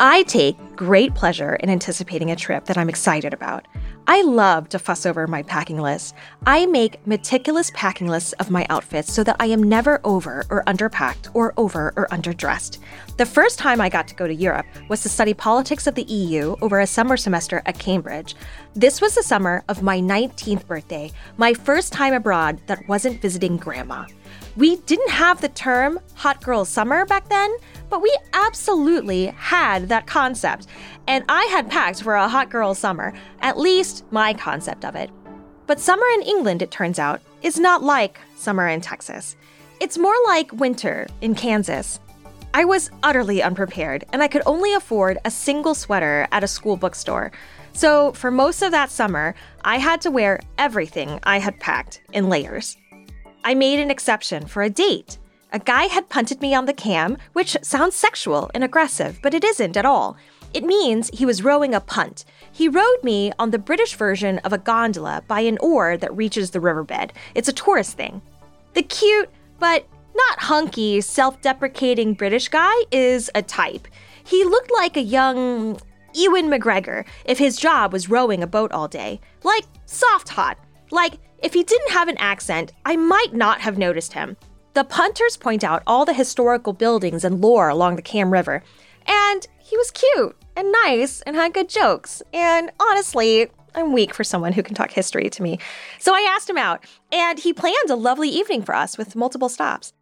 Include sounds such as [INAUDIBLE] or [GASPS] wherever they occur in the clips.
I take great pleasure in anticipating a trip that I'm excited about. I love to fuss over my packing list. I make meticulous packing lists of my outfits so that I am never over or underpacked or over or underdressed. The first time I got to go to Europe was to study politics of the EU over a summer semester at Cambridge. This was the summer of my 19th birthday, my first time abroad that wasn't visiting grandma. We didn't have the term hot girl summer back then, but we absolutely had that concept. And I had packed for a hot girl summer, at least my concept of it. But summer in England, it turns out, is not like summer in Texas. It's more like winter in Kansas. I was utterly unprepared, and I could only afford a single sweater at a school bookstore. So, for most of that summer, I had to wear everything I had packed in layers. I made an exception for a date. A guy had punted me on the Cam, which sounds sexual and aggressive, but it isn't at all. It means he was rowing a punt. He rowed me on the British version of a gondola by an oar that reaches the riverbed. It's a tourist thing. The cute, but not hunky, self deprecating British guy is a type. He looked like a young Ewan McGregor if his job was rowing a boat all day. Like soft hot. Like if he didn't have an accent, I might not have noticed him. The punters point out all the historical buildings and lore along the Cam River, and he was cute and nice and had good jokes. And honestly, I'm weak for someone who can talk history to me. So I asked him out, and he planned a lovely evening for us with multiple stops.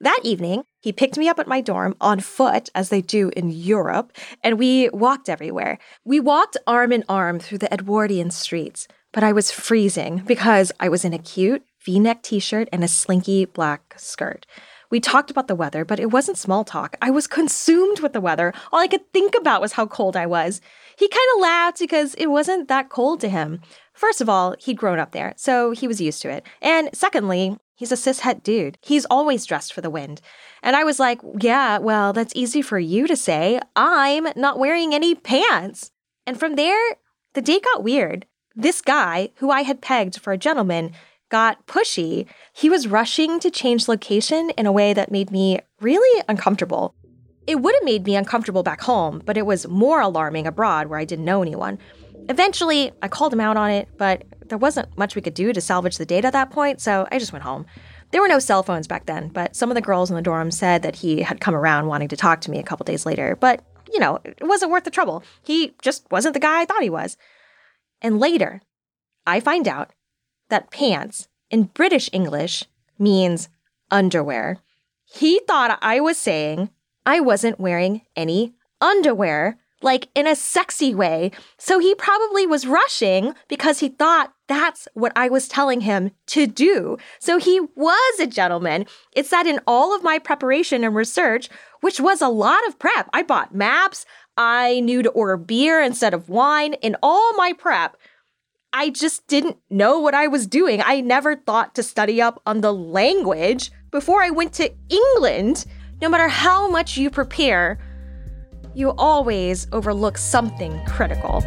That evening, he picked me up at my dorm on foot, as they do in Europe, and we walked everywhere. We walked arm in arm through the Edwardian streets, but I was freezing because I was in a cute v neck t shirt and a slinky black skirt. We talked about the weather, but it wasn't small talk. I was consumed with the weather. All I could think about was how cold I was. He kind of laughed because it wasn't that cold to him. First of all, he'd grown up there, so he was used to it. And secondly, he's a cishet dude. He's always dressed for the wind. And I was like, yeah, well, that's easy for you to say. I'm not wearing any pants. And from there, the date got weird. This guy, who I had pegged for a gentleman, got pushy. He was rushing to change location in a way that made me really uncomfortable. It would have made me uncomfortable back home, but it was more alarming abroad where I didn't know anyone. Eventually, I called him out on it, but there wasn't much we could do to salvage the date at that point, so I just went home. There were no cell phones back then, but some of the girls in the dorm said that he had come around wanting to talk to me a couple days later, but, you know, it wasn't worth the trouble. He just wasn't the guy I thought he was. And later, I find out that pants in British English means underwear. He thought I was saying I wasn't wearing any underwear, like in a sexy way. So he probably was rushing because he thought that's what I was telling him to do. So he was a gentleman. It's that in all of my preparation and research, which was a lot of prep, I bought maps, I knew to order beer instead of wine. In all my prep, I just didn't know what I was doing. I never thought to study up on the language before I went to England. No matter how much you prepare, you always overlook something critical.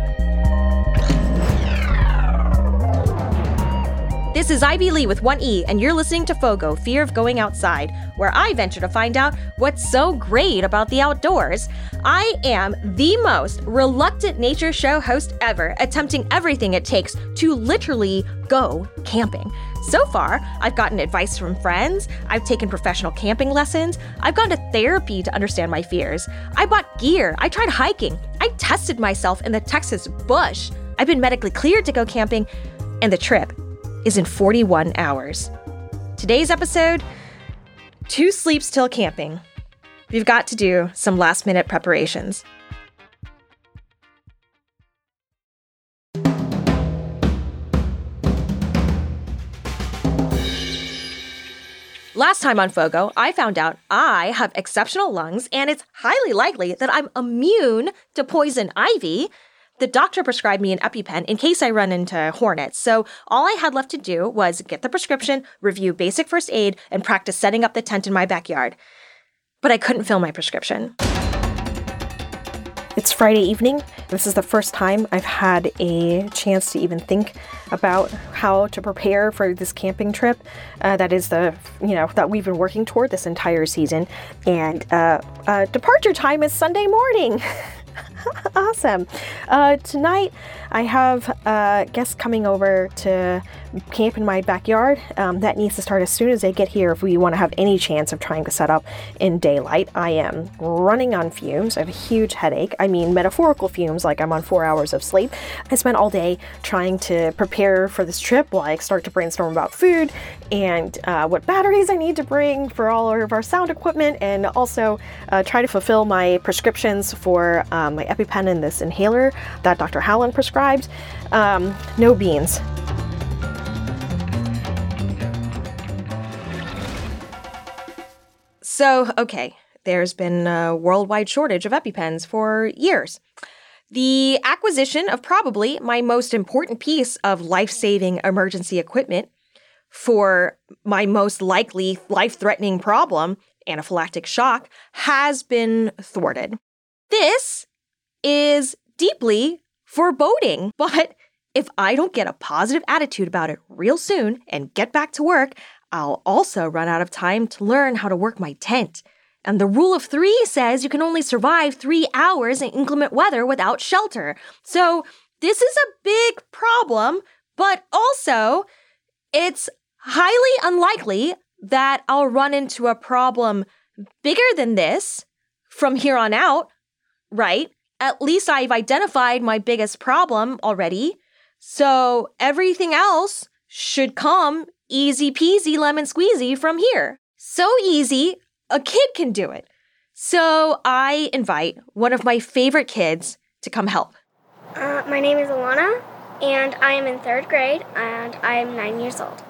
This is Ivy Lee with 1E, and you're listening to Fogo, Fear of Going Outside, where I venture to find out what's so great about the outdoors. I am the most reluctant nature show host ever, attempting everything it takes to literally go camping. So far, I've gotten advice from friends, I've taken professional camping lessons, I've gone to therapy to understand my fears, I bought gear, I tried hiking, I tested myself in the Texas bush, I've been medically cleared to go camping, and the trip is in 41 hours. Today's episode two sleeps till camping. We've got to do some last minute preparations. Last time on Fogo, I found out I have exceptional lungs and it's highly likely that I'm immune to poison ivy the doctor prescribed me an EpiPen in case I run into hornets. So all I had left to do was get the prescription, review basic first aid, and practice setting up the tent in my backyard. But I couldn't fill my prescription. It's Friday evening. This is the first time I've had a chance to even think about how to prepare for this camping trip. Uh, that is the, you know, that we've been working toward this entire season. And uh, uh, departure time is Sunday morning. [LAUGHS] awesome. Uh, tonight, I have uh, guests coming over to camp in my backyard. Um, that needs to start as soon as they get here if we want to have any chance of trying to set up in daylight. I am running on fumes. I have a huge headache. I mean, metaphorical fumes, like I'm on four hours of sleep. I spent all day trying to prepare for this trip while I start to brainstorm about food and uh, what batteries I need to bring for all of our sound equipment, and also uh, try to fulfill my prescriptions for um, my EpiPen and this inhaler that Dr. Howland prescribed. Um, no beans. So, okay, there's been a worldwide shortage of EpiPens for years. The acquisition of probably my most important piece of life saving emergency equipment for my most likely life threatening problem, anaphylactic shock, has been thwarted. This is deeply foreboding, [LAUGHS] but if I don't get a positive attitude about it real soon and get back to work, I'll also run out of time to learn how to work my tent. And the rule of three says you can only survive three hours in inclement weather without shelter. So this is a big problem, but also it's highly unlikely that I'll run into a problem bigger than this from here on out, right? At least I've identified my biggest problem already. So everything else should come easy peasy lemon squeezy from here. So easy, a kid can do it. So I invite one of my favorite kids to come help. Uh, my name is Alana, and I am in third grade, and I am nine years old.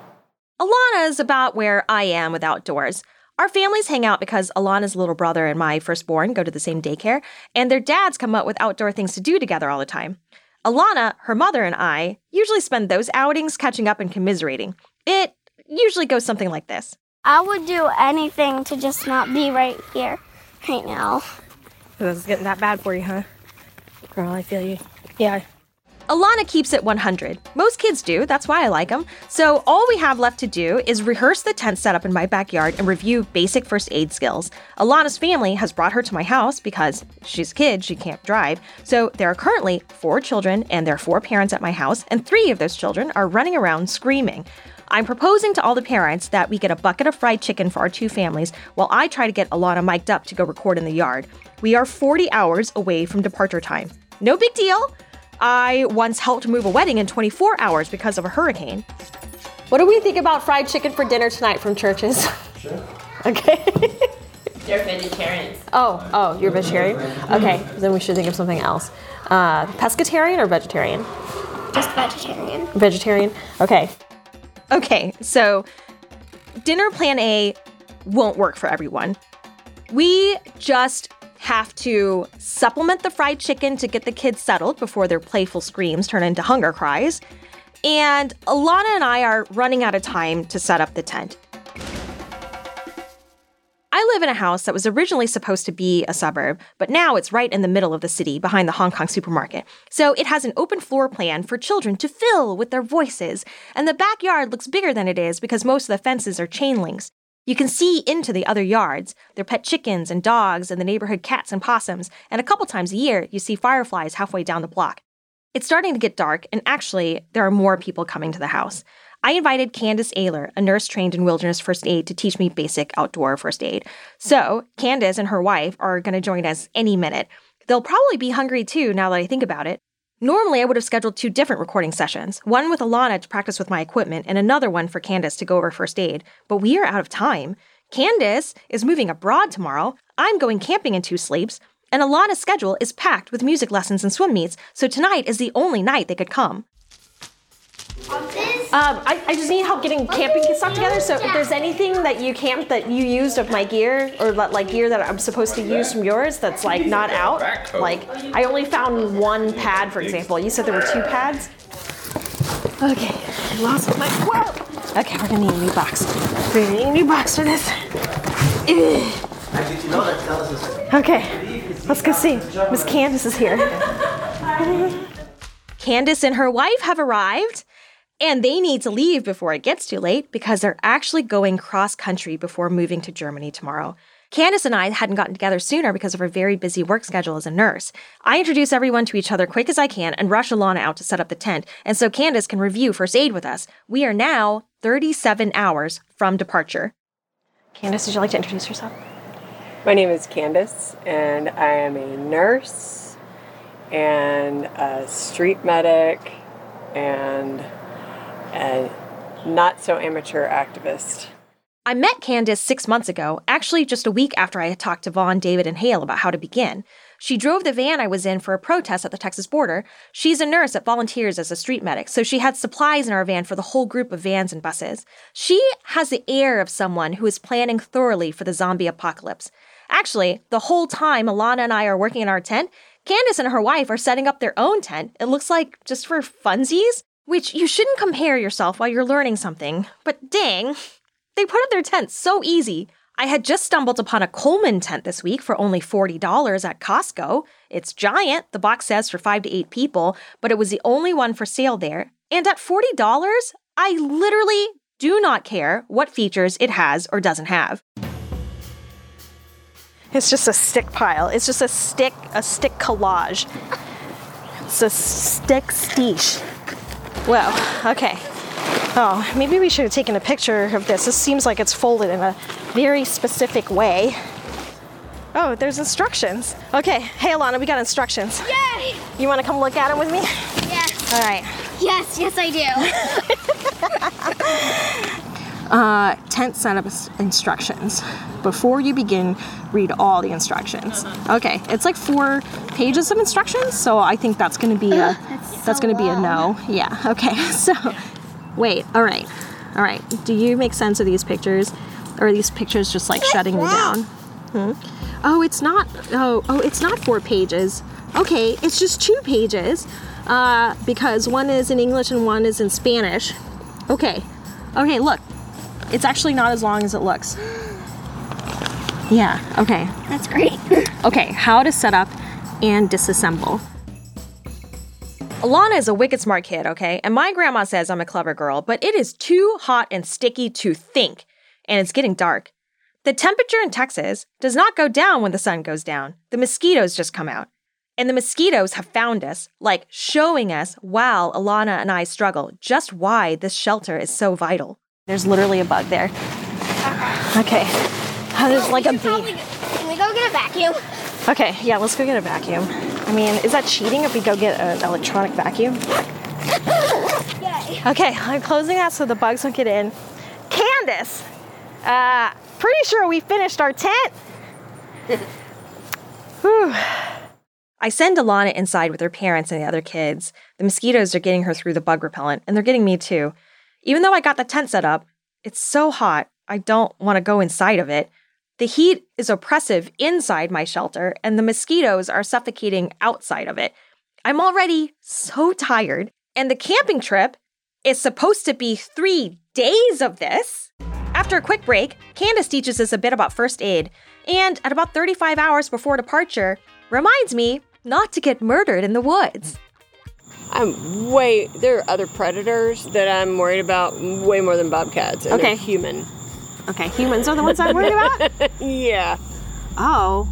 Alana is about where I am with outdoors. Our families hang out because Alana's little brother and my firstborn go to the same daycare, and their dads come up with outdoor things to do together all the time. Alana, her mother, and I usually spend those outings catching up and commiserating. It usually goes something like this I would do anything to just not be right here, right now. This is getting that bad for you, huh? Girl, I feel you. Yeah. Alana keeps it 100. Most kids do, that's why I like them. So, all we have left to do is rehearse the tent setup in my backyard and review basic first aid skills. Alana's family has brought her to my house because she's a kid, she can't drive. So, there are currently four children and their four parents at my house, and three of those children are running around screaming. I'm proposing to all the parents that we get a bucket of fried chicken for our two families while I try to get Alana mic'd up to go record in the yard. We are 40 hours away from departure time. No big deal. I once helped move a wedding in 24 hours because of a hurricane. What do we think about fried chicken for dinner tonight from Church's? Sure. [LAUGHS] okay. They're vegetarians. Oh, oh, you're vegetarian? Okay, then we should think of something else. Uh, pescatarian or vegetarian? Just vegetarian. Vegetarian? Okay. Okay, so dinner plan A won't work for everyone. We just have to supplement the fried chicken to get the kids settled before their playful screams turn into hunger cries. And Alana and I are running out of time to set up the tent. I live in a house that was originally supposed to be a suburb, but now it's right in the middle of the city behind the Hong Kong supermarket. So it has an open floor plan for children to fill with their voices, and the backyard looks bigger than it is because most of the fences are chain links. You can see into the other yards, their pet chickens and dogs and the neighborhood cats and possums, and a couple times a year you see fireflies halfway down the block. It's starting to get dark, and actually, there are more people coming to the house. I invited Candace Ayler, a nurse trained in wilderness first aid, to teach me basic outdoor first aid. So, Candace and her wife are going to join us any minute. They'll probably be hungry too, now that I think about it. Normally, I would have scheduled two different recording sessions one with Alana to practice with my equipment, and another one for Candace to go over first aid. But we are out of time. Candace is moving abroad tomorrow. I'm going camping in two sleeps. And Alana's schedule is packed with music lessons and swim meets, so tonight is the only night they could come. Um, I, I just need help getting camping stuff together. So if there's anything that you camp that you used of my gear or like gear that I'm supposed to use from yours that's like not out, like I only found one pad, for example. You said there were two pads. Okay, I lost my. Whoa. Okay, we're gonna need a new box. We're gonna need a new box for this. Ugh. Okay, let's go see. Miss Candace is here. [LAUGHS] Candace and her wife have arrived, and they need to leave before it gets too late because they're actually going cross country before moving to Germany tomorrow. Candace and I hadn't gotten together sooner because of her very busy work schedule as a nurse. I introduce everyone to each other quick as I can and rush Alana out to set up the tent, and so Candace can review first aid with us. We are now 37 hours from departure. Candace, would you like to introduce yourself? My name is Candace, and I am a nurse and a street medic and a not so amateur activist. I met Candace six months ago, actually just a week after I had talked to Vaughn, David, and Hale about how to begin. She drove the van I was in for a protest at the Texas border. She's a nurse that volunteers as a street medic, so she had supplies in our van for the whole group of vans and buses. She has the air of someone who is planning thoroughly for the zombie apocalypse. Actually, the whole time Alana and I are working in our tent, Candace and her wife are setting up their own tent. It looks like just for funsies, which you shouldn't compare yourself while you're learning something. But dang, they put up their tents so easy. I had just stumbled upon a Coleman tent this week for only $40 at Costco. It's giant, the box says for 5 to 8 people, but it was the only one for sale there. And at $40, I literally do not care what features it has or doesn't have. It's just a stick pile. It's just a stick, a stick collage. It's a stick steesh. Well, okay. Oh, maybe we should have taken a picture of this. This seems like it's folded in a very specific way. Oh, there's instructions. Okay, hey Alana, we got instructions. Yay! You want to come look at them with me? Yes. All right. Yes, yes, I do. [LAUGHS] Uh, tent setup ins- instructions. Before you begin, read all the instructions. Okay, it's like four pages of instructions, so I think that's going to be a that's, going to be a no. Yeah. Okay. [LAUGHS] So, wait. All right. All right. Do you make sense of these pictures, or are these pictures just like shutting you down? Hmm? Oh, it's not. Oh, oh, it's not four pages. Okay, it's just two pages, uh, because one is in English and one is in Spanish. Okay. Okay. Look, it's actually not as long as it looks. Yeah, okay. That's great. Okay, how to set up and disassemble. Alana is a wicked smart kid, okay? And my grandma says I'm a clever girl, but it is too hot and sticky to think, and it's getting dark. The temperature in Texas does not go down when the sun goes down. The mosquitoes just come out. And the mosquitoes have found us, like showing us while Alana and I struggle just why this shelter is so vital. There's literally a bug there. Okay. Oh, there's like a should probably bee. Can we go get a vacuum? Okay, yeah, let's go get a vacuum. I mean, is that cheating if we go get an electronic vacuum? Yay. Okay, I'm closing that so the bugs don't get in. Candace, uh, pretty sure we finished our tent. [LAUGHS] Whew. I send Alana inside with her parents and the other kids. The mosquitoes are getting her through the bug repellent, and they're getting me too. Even though I got the tent set up, it's so hot, I don't want to go inside of it. The heat is oppressive inside my shelter, and the mosquitoes are suffocating outside of it. I'm already so tired, and the camping trip is supposed to be three days of this. After a quick break, Candace teaches us a bit about first aid, and at about 35 hours before departure, reminds me not to get murdered in the woods. I'm way. There are other predators that I'm worried about way more than bobcats. And Okay. human. Okay, humans are the ones I'm worried about? [LAUGHS] Yeah. Oh.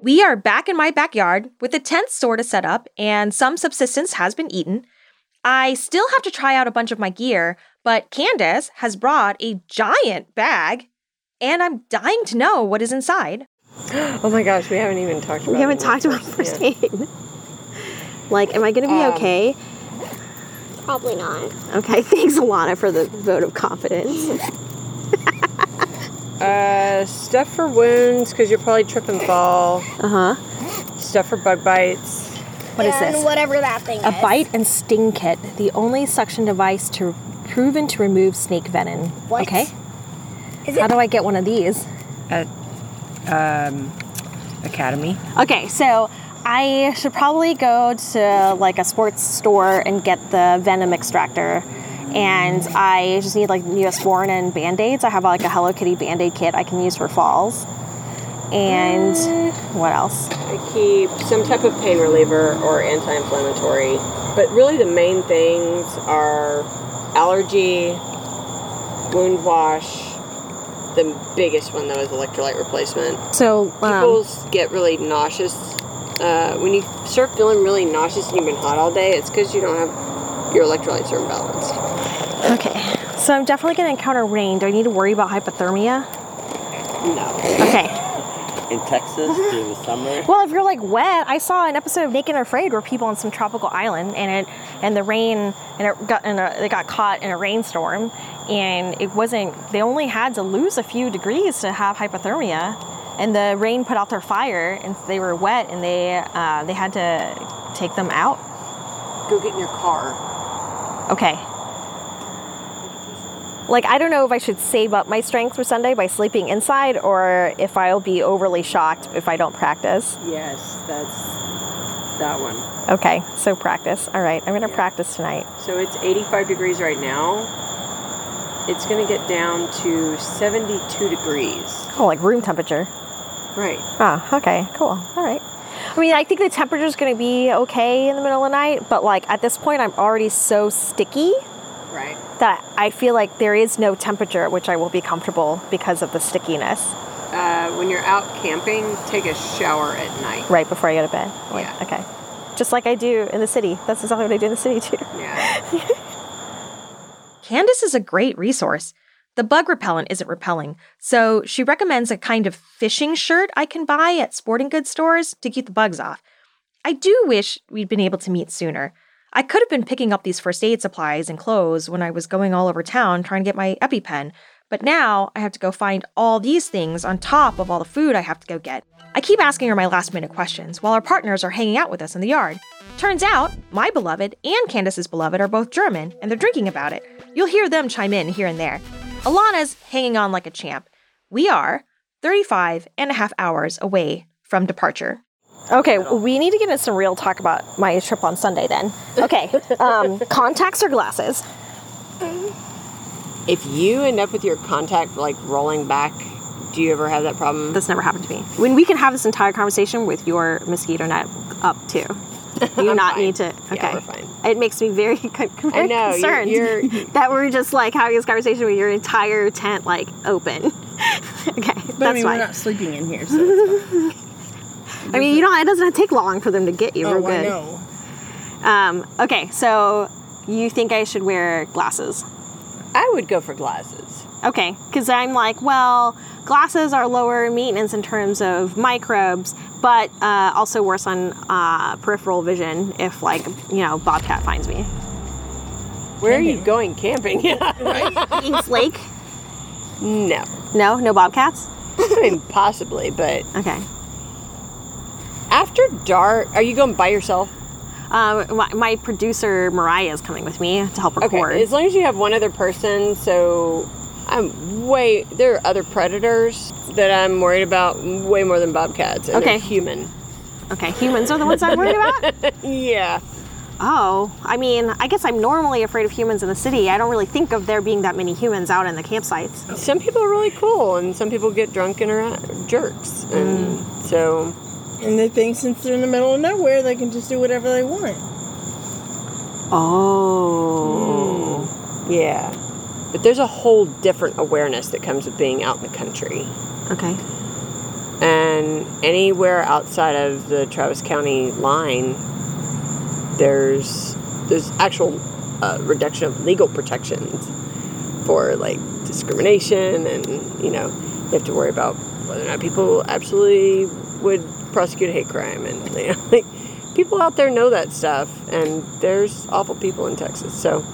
We are back in my backyard with the tent sort of set up, and some subsistence has been eaten. I still have to try out a bunch of my gear, but Candace has brought a giant bag, and I'm dying to know what is inside. [GASPS] Oh my gosh, we haven't even talked about. We haven't talked about first Yeah. aid. like, am I gonna be Um, okay? Probably not. Okay, [LAUGHS] thanks Alana for the vote of confidence. [LAUGHS] Uh, stuff for wounds because you'll probably trip and fall. Uh huh. Stuff for bug bites. What is and this? whatever that thing A is. bite and sting kit, the only suction device to proven to remove snake venom. What? Okay. Is How it? do I get one of these? At um, academy. Okay, so I should probably go to like a sports store and get the venom extractor. And I just need like Neosporin and band aids. I have like a Hello Kitty band aid kit I can use for falls. And what else? I keep some type of pain reliever or anti inflammatory. But really, the main things are allergy, wound wash. The biggest one, though, is electrolyte replacement. So, um, People get really nauseous. Uh, when you start feeling really nauseous and you've been hot all day, it's because you don't have your electrolytes are imbalanced. okay. So I'm definitely going to encounter rain. Do I need to worry about hypothermia? No. Okay. In Texas during the summer. Well, if you're like wet, I saw an episode of Naked and Afraid where people on some tropical island and it and the rain and it got and they got caught in a rainstorm and it wasn't they only had to lose a few degrees to have hypothermia and the rain put out their fire and they were wet and they uh, they had to take them out. Go get in your car. Okay. Like I don't know if I should save up my strength for Sunday by sleeping inside or if I'll be overly shocked if I don't practice. Yes, that's that one. Okay, so practice. All right, I'm gonna Yeah. practice tonight. So it's 85 degrees right now. It's going to get down to 72 degrees. Oh, like room temperature. Right. Oh, okay, cool. All right. I mean, I think the temperature's going to be okay in the middle of the night, but like at this point, I'm already so sticky Right. that I feel like there is no temperature at which I will be comfortable because of the stickiness Uh, when you're out camping, take a shower at night. right before I go to bed. Like, Yeah. Okay. Just like I do in the city. That's exactly what I do in the city too. Yeah. [LAUGHS] Candace is a great resource. The bug repellent isn't repelling, so she recommends a kind of fishing shirt I can buy at sporting goods stores to keep the bugs off. I do wish we'd been able to meet sooner. I could have been picking up these first aid supplies and clothes when I was going all over town trying to get my EpiPen, but now I have to go find all these things on top of all the food I have to go get. I keep asking her my last minute questions while our partners are hanging out with us in the yard. Turns out, my beloved and Candace's beloved are both German, and they're drinking about it. You'll hear them chime in here and there. Alana's hanging on like a champ. We are 35 and a half hours away from departure. Okay, we need to get into some real talk about my trip on Sunday then. Okay, um, [LAUGHS] contacts or glasses? if you end up with your contact like rolling back, do you ever have that problem? That's never happened to me. When we can have this entire conversation with your mosquito net up too. You [LAUGHS] I'm not fine. need to. Yeah, Okay, we're fine. It makes me very, [LAUGHS] con- very know, you're- concerned you're- [LAUGHS] that we're just like having this conversation with your entire tent like open. okay, But that's I mean, fine. we're not sleeping in here, so. I mean, you know, it doesn't take long for them to get you. oh, we're I good. know. Um, okay, so you think I should wear glasses? I would go for glasses. Okay, because I'm like, well, glasses are lower maintenance in terms of microbes, but uh, also worse on uh, peripheral vision if, like, you know, Bobcat finds me. Where are you going camping? [LAUGHS] East Lake? no. No, no Bobcats. I mean, possibly, but Okay. after dark, are you going by yourself? Um, my, my producer Mariah is coming with me to help record. Okay, as long as you have one other person, so I'm way. There are other predators that I'm worried about way more than bobcats. And Okay. human. okay, humans are the ones I'm worried about. [LAUGHS] Yeah. Oh, I mean, I guess I'm normally afraid of humans in the city. I don't really think of there being that many humans out in the campsites. Some people are really cool, and some people get drunk and are jerks, and Mm. so And they think since they're in the middle of nowhere, they can just do whatever they want. Oh. yeah. But there's a whole different awareness that comes with being out in the country. Okay. and anywhere outside of the Travis County line, there's there's actual uh, reduction of legal protections for like discrimination, and you know you have to worry about whether or not people absolutely would prosecute a hate crime, and you know, [LAUGHS] like people out there know that stuff, and there's awful people in Texas, so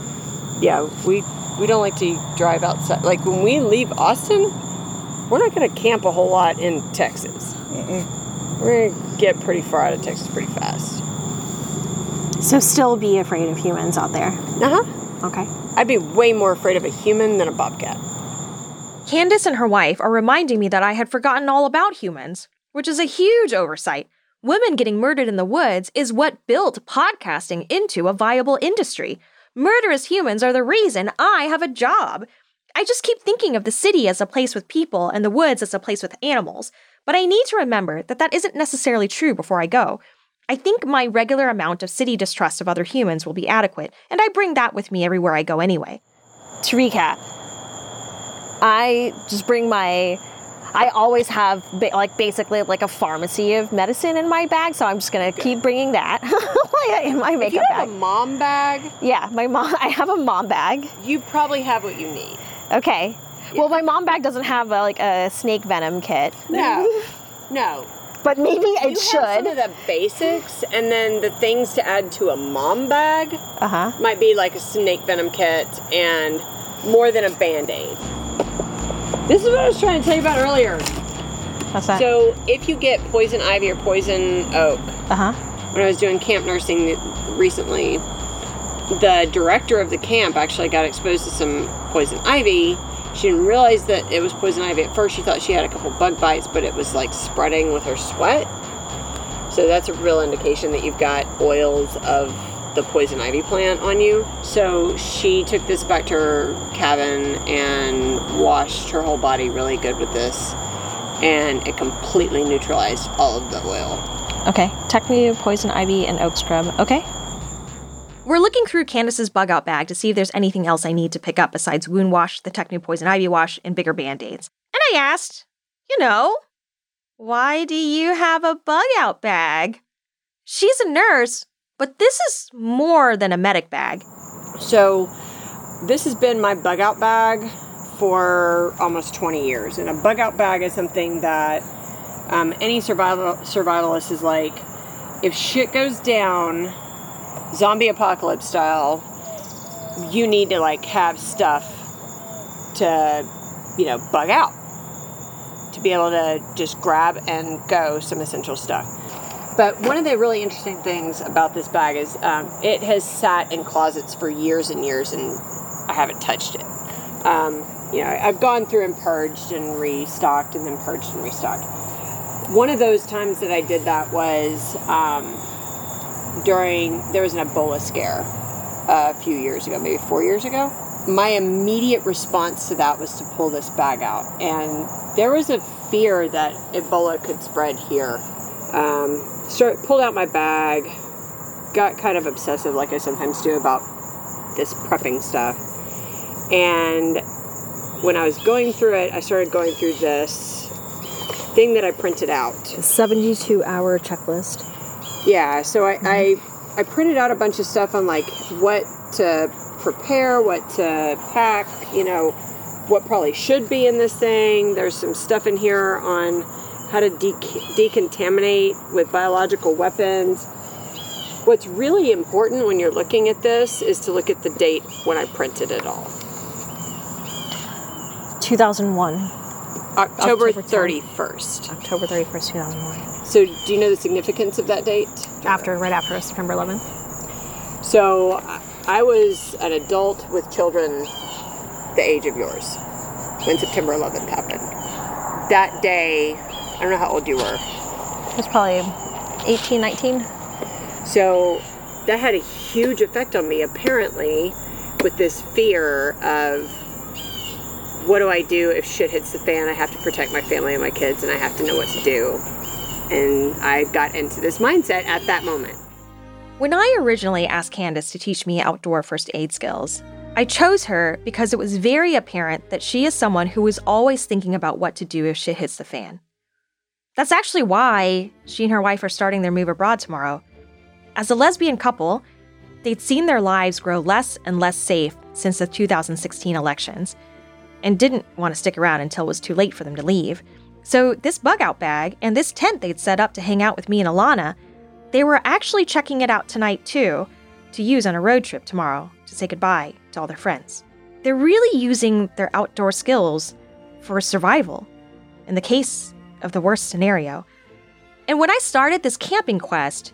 yeah, we we don't like to drive outside. Like when we leave Austin, we're not going to camp a whole lot in Texas. We're going to get pretty far out of Texas pretty fast. So still be afraid of humans out there. Uh huh. Okay. I'd be way more afraid of a human than a bobcat. Candace and her wife are reminding me that I had forgotten all about humans, which is a huge oversight. Women getting murdered in the woods is what built podcasting into a viable industry. Murderous humans are the reason I have a job. I just keep thinking of the city as a place with people and the woods as a place with animals, but I need to remember that that isn't necessarily true before I go. I think my regular amount of city distrust of other humans will be adequate, and I bring that with me everywhere I go anyway. To recap, I just bring my. I always have ba- like basically like a pharmacy of medicine in my bag, so I'm just gonna keep bringing that [LAUGHS] in my If makeup you have bag. a mom bag, yeah, my mom. [LAUGHS] I have a mom bag. you probably have what you need. Okay. Well, my mom bag doesn't have a, like a snake venom kit, No, [LAUGHS] no. but maybe it you have some should. of the basics, and then the things to add to a mom bag Uh huh. might be like a snake venom kit and more than a band aid. This is what I was trying to tell you about earlier. What's that? So, if you get poison ivy or poison oak, uh huh. when I was doing camp nursing recently, the director of the camp actually got exposed to some poison ivy. She didn't realize that it was poison ivy at first. She thought she had a couple bug bites, but it was like spreading with her sweat. So that's a real indication that you've got oils of the poison ivy plant on you. So she took this back to her cabin and washed her whole body really good with this. And it completely neutralized all of the oil. Okay. Technically, poison ivy and oak scrub. Okay. We're looking through Candace's bug out bag to see if there's anything else I need to pick up besides wound wash, the Tecnu Poison Ivy wash, and bigger band aids. And I asked, you know, why do you have a bug out bag? She's a nurse, but this is more than a medic bag. So, this has been my bug out bag for almost 20 years. And a bug out bag is something that um, any survival survivalist is like, if shit goes down, zombie apocalypse style, you need to like have stuff to, you know, bug out. To be able to just grab and go some essential stuff. But one of the really interesting things about this bag is um, it has sat in closets for years and years, and I haven't touched it. Um, you know, I've gone through and purged and restocked, and then purged and restocked. One of those times that I did that was um, during there was an Ebola scare a few years ago, maybe four years ago. My immediate response to that was to pull this bag out, and there was a fear that Ebola could spread here um, start pulled out my bag got kind of obsessive like i sometimes do about this prepping stuff. And when i was going through it i started going through this thing that i printed out. 72 hour checklist. yeah so I, I i printed out a bunch of stuff on like what to prepare what to pack you know what probably should be in this thing. There's some stuff in here on how to de- decontaminate with biological weapons what's really important when you're looking at this is to look at the date when i printed it all 2001. october, October 31st October 31st, 2001. so do you know the significance of that date After, right after September 11th. So I- I was an adult with children the age of yours when September 11th happened. That day, I don't know how old you were. It was probably 18, 19. So that had a huge effect on me, apparently, with this fear of what do I do if shit hits the fan? I have to protect my family and my kids, and I have to know what to do. And I got into this mindset at that moment. When I originally asked Candace to teach me outdoor first aid skills, I chose her because it was very apparent that she is someone who is always thinking about what to do if shit hits the fan. That's actually why she and her wife are starting their move abroad tomorrow. As a lesbian couple, they'd seen their lives grow less and less safe since the 2016 elections and didn't want to stick around until it was too late for them to leave. So, this bug out bag and this tent they'd set up to hang out with me and Alana they were actually checking it out tonight, too, to use on a road trip tomorrow to say goodbye to all their friends. They're really using their outdoor skills for survival in the case of the worst scenario. And when I started this camping quest,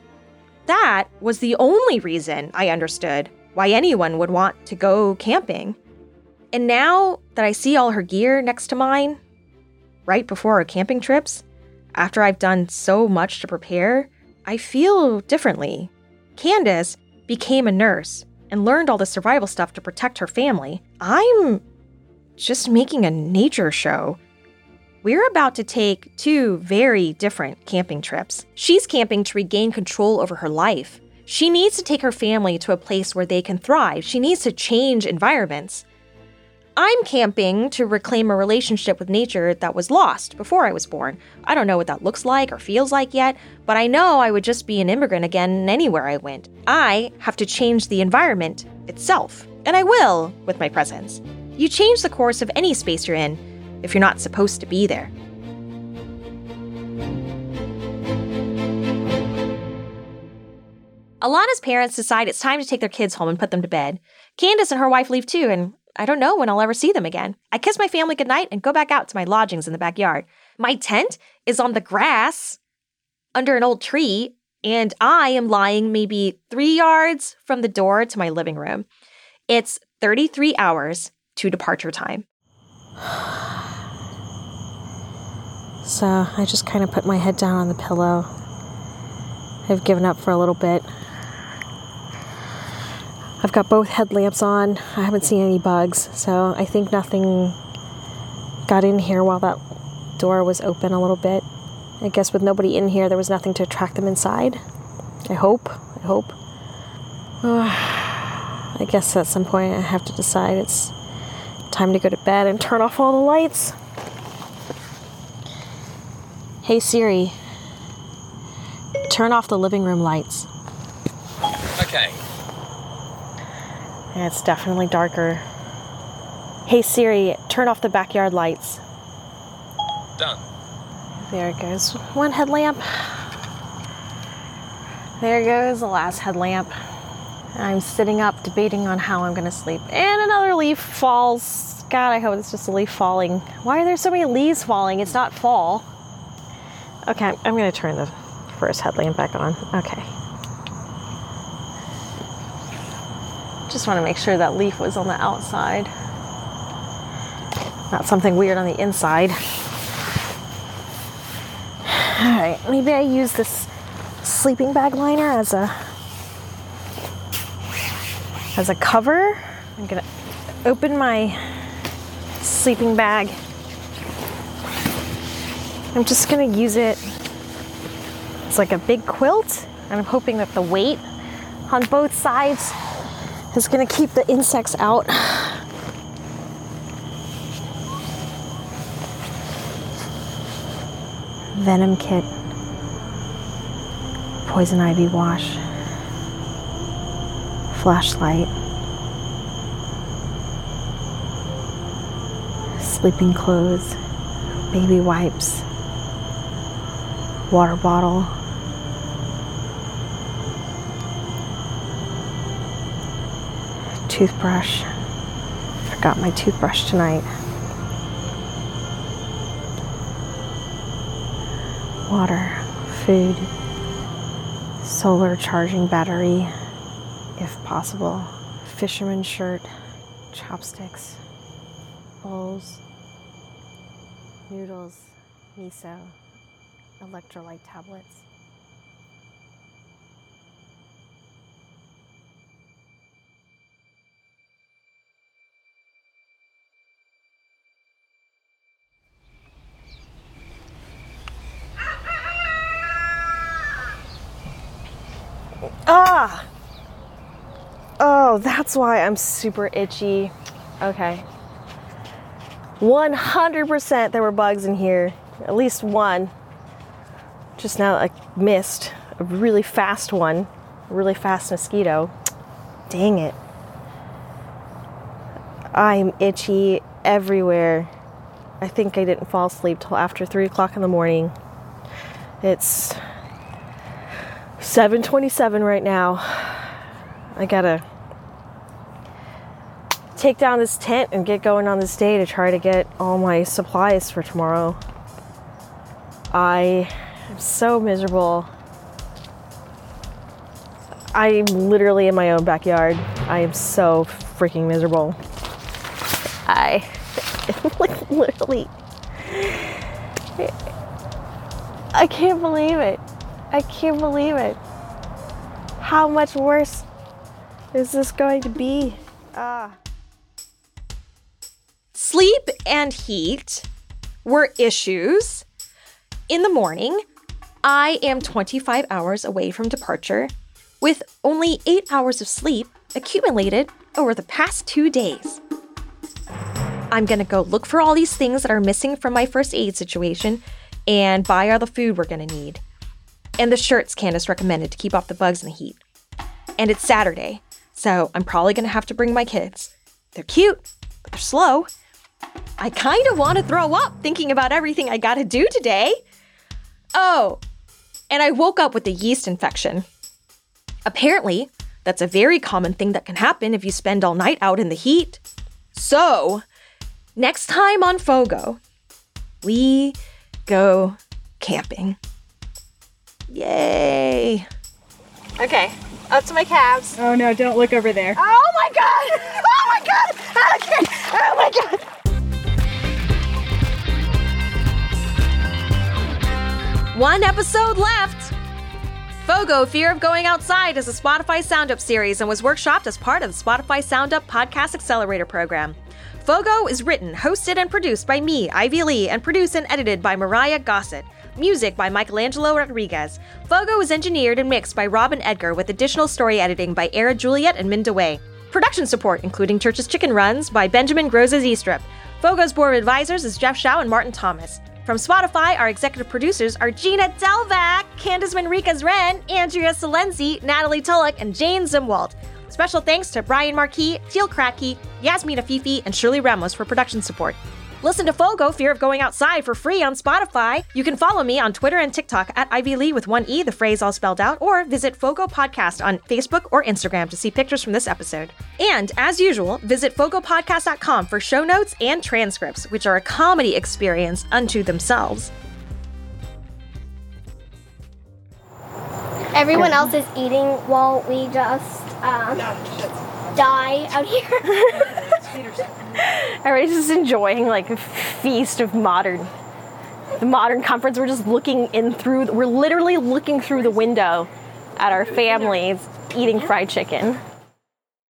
that was the only reason I understood why anyone would want to go camping. And now that I see all her gear next to mine, right before our camping trips, after I've done so much to prepare, I feel differently. Candace became a nurse and learned all the survival stuff to protect her family. I'm just making a nature show. We're about to take two very different camping trips. She's camping to regain control over her life. She needs to take her family to a place where they can thrive. She needs to change environments. I'm camping to reclaim a relationship with nature that was lost before I was born. I don't know what that looks like or feels like yet, but I know I would just be an immigrant again anywhere I went. I have to change the environment itself, and I will with my presence. You change the course of any space you're in if you're not supposed to be there. Alana's parents decide it's time to take their kids home and put them to bed. Candace and her wife leave too, and I don't know when I'll ever see them again. I kiss my family goodnight and go back out to my lodgings in the backyard. My tent is on the grass under an old tree, and I am lying maybe three yards from the door to my living room. It's 33 hours to departure time. [SIGHS] [SIGHS] [SIGHS] So I just kind of put my head down on the pillow. I've given up for a little bit. I've got both headlamps on. I haven't seen any bugs, so I think nothing got in here while that door was open a little bit. I guess with nobody in here, there was nothing to attract them inside. I hope. I hope. [SIGHS] I guess at some point I have to decide it's time to go to bed and turn off all the lights. Hey Siri, turn off the living room lights. Okay. Yeah, it's definitely darker. Hey Siri, turn off the backyard lights. Done. There it goes. One headlamp. There goes the last headlamp. I'm sitting up debating on how I'm going to sleep. And another leaf falls. God, I hope it's just a leaf falling. Why are there so many leaves falling? It's not fall. Okay, I'm going to turn the first headlamp back on. Okay. Just want to make sure that leaf was on the outside. Not something weird on the inside. All right, maybe I use this sleeping bag liner as a as a cover. I'm gonna open my sleeping bag. I'm just gonna use it. As like a big quilt, and I'm hoping that the weight on both sides is gonna keep the insects out. Venom kit, poison ivy wash, flashlight, sleeping clothes, baby wipes, water bottle. Toothbrush. Forgot my toothbrush tonight. Water, food, solar charging battery, if possible, fisherman shirt, chopsticks, bowls, noodles, miso, electrolyte tablets. Ah! Oh, that's why I'm super itchy. Okay. 100% there were bugs in here. At least one. Just now I missed a really fast one. A really fast mosquito. Dang it. I'm itchy everywhere. I think I didn't fall asleep till after 3 o'clock in the morning. It's 727 right now. I gotta take down this tent and get going on this day to try to get all my supplies for tomorrow. I am so miserable. I'm literally in my own backyard. I am so freaking miserable. I [LAUGHS] like literally I can't believe it. I can't believe it. How much worse is this going to be? Ah. Sleep and heat were issues. In the morning, I am 25 hours away from departure with only eight hours of sleep accumulated over the past two days. I'm gonna go look for all these things that are missing from my first aid situation and buy all the food we're gonna need. And the shirts Candace recommended to keep off the bugs and the heat. And it's Saturday, so I'm probably gonna have to bring my kids. They're cute, but they're slow. I kind of want to throw up thinking about everything I gotta do today. Oh, and I woke up with a yeast infection. Apparently, that's a very common thing that can happen if you spend all night out in the heat. So, next time on Fogo, we go camping. Yay! Okay, up to my calves. Oh no, don't look over there. Oh my god! [LAUGHS] Oh my god! [LAUGHS] Okay. Oh my god! One episode left! Fogo Fear of Going Outside is a Spotify Sound Up series and was workshopped as part of the Spotify Sound Up Podcast Accelerator program. Fogo is written, hosted, and produced by me, Ivy Le, and produced and edited by Mariah Gossett. Music by Michelangelo Rodriguez. Fogo is engineered and mixed by Robin Edgar with additional story editing by Era Juliet and Minda Way. Production support, including Church's Chicken Runs, by Benjamin Grozes Eastrip. Fogo's board of advisors is Jeff Shao and Martin Thomas. From Spotify, our executive producers are Gina Delvac, Candace Manriquez Wren, Andrea Salenzi, Natalie Tulloch, and Jane Zimwald. Special thanks to Brian Marquis, Teal Kratky, Yasmina Fifi, and Shirley Ramos for production support. Listen to Fogo Fear of Going Outside for free on Spotify. You can follow me on Twitter and TikTok at Ivy Le with one E, the phrase all spelled out, or visit Fogo Podcast on Facebook or Instagram to see pictures from this episode. And as usual, visit fogopodcast.com for show notes and transcripts, which are a comedy experience unto themselves. Everyone else is eating while we just uh, die out here. [LAUGHS] [LAUGHS] Everybody's just enjoying like a feast of modern, the modern conference. We're just looking in through. We're literally looking through the window at our families eating fried chicken.